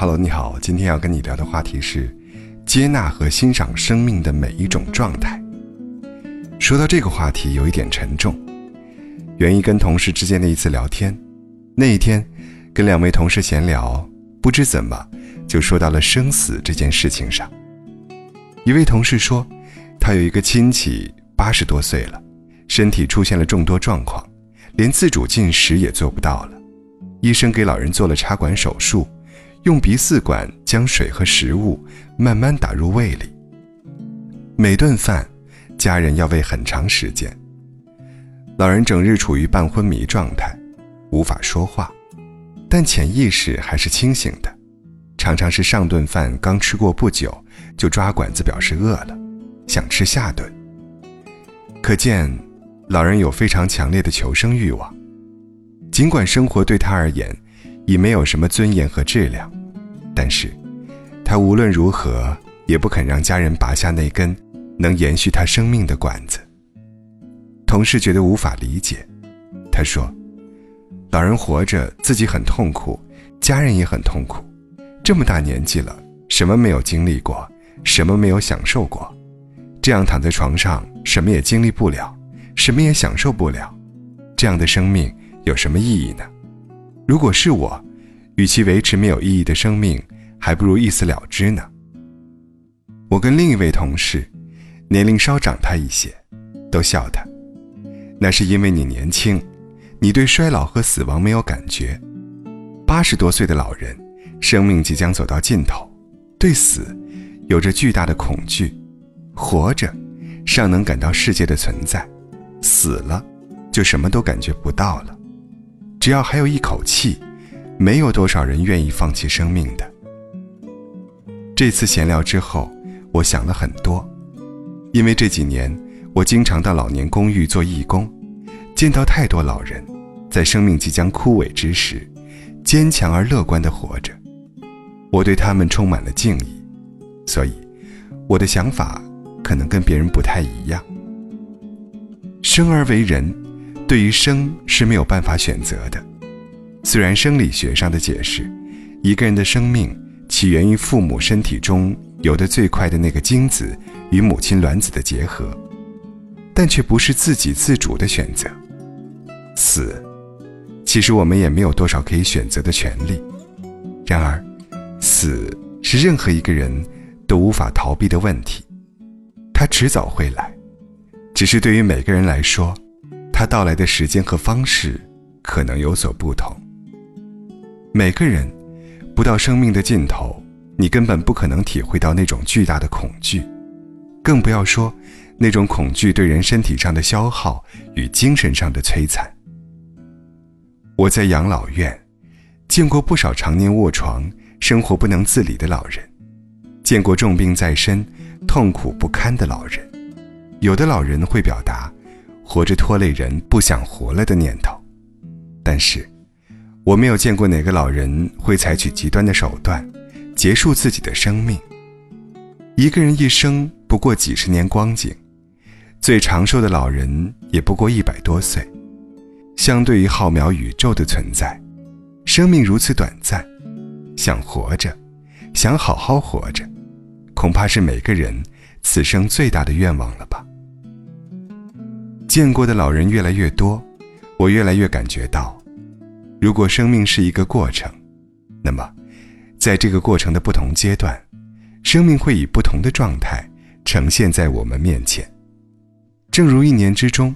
Hello，你好，今天要跟你聊的话题是接纳和欣赏生命的每一种状态。说到这个话题，有一点沉重，源于跟同事之间的一次聊天。那一天，跟两位同事闲聊，不知怎么就说到了生死这件事情上。一位同事说，他有一个亲戚八十多岁了，身体出现了众多状况，连自主进食也做不到了。医生给老人做了插管手术，用鼻饲管将水和食物慢慢打入胃里。每顿饭，家人要喂很长时间。老人整日处于半昏迷状态，无法说话，但潜意识还是清醒的，常常是上顿饭刚吃过不久，就抓管子表示饿了，想吃下顿。可见，老人有非常强烈的求生欲望。尽管生活对他而言已没有什么尊严和质量，但是，他无论如何也不肯让家人拔下那根能延续他生命的管子。同事觉得无法理解，他说：“老人活着自己很痛苦，家人也很痛苦，这么大年纪了，什么没有经历过，什么没有享受过，这样躺在床上，什么也经历不了，什么也享受不了，这样的生命。”有什么意义呢？如果是我，与其维持没有意义的生命，还不如一死了之呢。我跟另一位同事，年龄稍长他一些，都笑他。那是因为你年轻，你对衰老和死亡没有感觉。八十多岁的老人，生命即将走到尽头，对死有着巨大的恐惧。活着，尚能感到世界的存在；死了，就什么都感觉不到了。只要还有一口气，没有多少人愿意放弃生命的。这次闲聊之后，我想了很多，因为这几年我经常到老年公寓做义工，见到太多老人，在生命即将枯萎之时，坚强而乐观地活着。我对他们充满了敬意，所以我的想法可能跟别人不太一样。生而为人。对于生是没有办法选择的，虽然生理学上的解释，一个人的生命起源于父母身体中游得最快的那个精子与母亲卵子的结合，但却不是自给自主的选择。死，其实我们也没有多少可以选择的权利。然而，死是任何一个人都无法逃避的问题，它迟早会来，只是对于每个人来说。它到来的时间和方式可能有所不同。每个人不到生命的尽头，你根本不可能体会到那种巨大的恐惧，更不要说那种恐惧对人身体上的消耗与精神上的摧残。我在养老院见过不少常年卧床、生活不能自理的老人，见过重病在身、痛苦不堪的老人，有的老人会表达。活着拖累人，不想活了的念头，但是，我没有见过哪个老人会采取极端的手段，结束自己的生命。一个人一生不过几十年光景，最长寿的老人也不过一百多岁。相对于浩渺宇宙的存在，生命如此短暂，想活着，想好好活着，恐怕是每个人此生最大的愿望了吧。见过的老人越来越多，我越来越感觉到，如果生命是一个过程，那么，在这个过程的不同阶段，生命会以不同的状态呈现在我们面前。正如一年之中，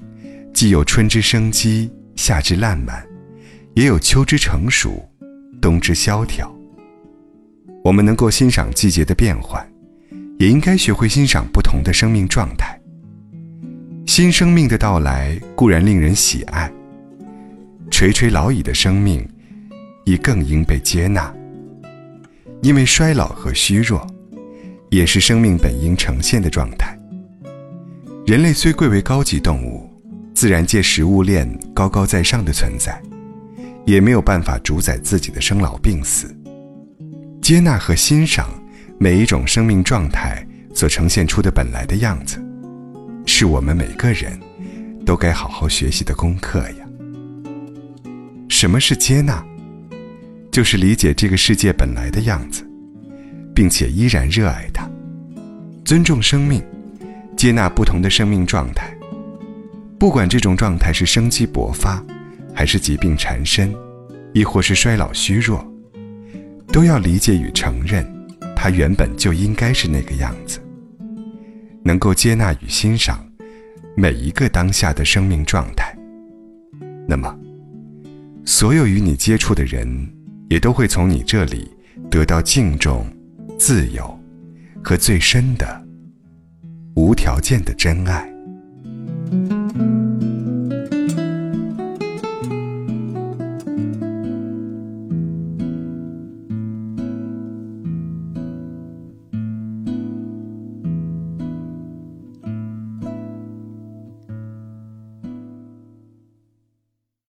既有春之生机，夏之烂漫，也有秋之成熟，冬之萧条。我们能够欣赏季节的变换，也应该学会欣赏不同的生命状态。新生命的到来固然令人喜爱，垂垂老矣的生命，亦更应被接纳。因为衰老和虚弱，也是生命本应呈现的状态。人类虽贵为高级动物，自然界食物链高高在上的存在，也没有办法主宰自己的生老病死。接纳和欣赏每一种生命状态所呈现出的本来的样子。是我们每个人都该好好学习的功课呀。什么是接纳？就是理解这个世界本来的样子，并且依然热爱它，尊重生命，接纳不同的生命状态。不管这种状态是生机勃发，还是疾病缠身，亦或是衰老虚弱，都要理解与承认，它原本就应该是那个样子。能够接纳与欣赏每一个当下的生命状态，那么，所有与你接触的人，也都会从你这里得到敬重、自由和最深的、无条件的真爱。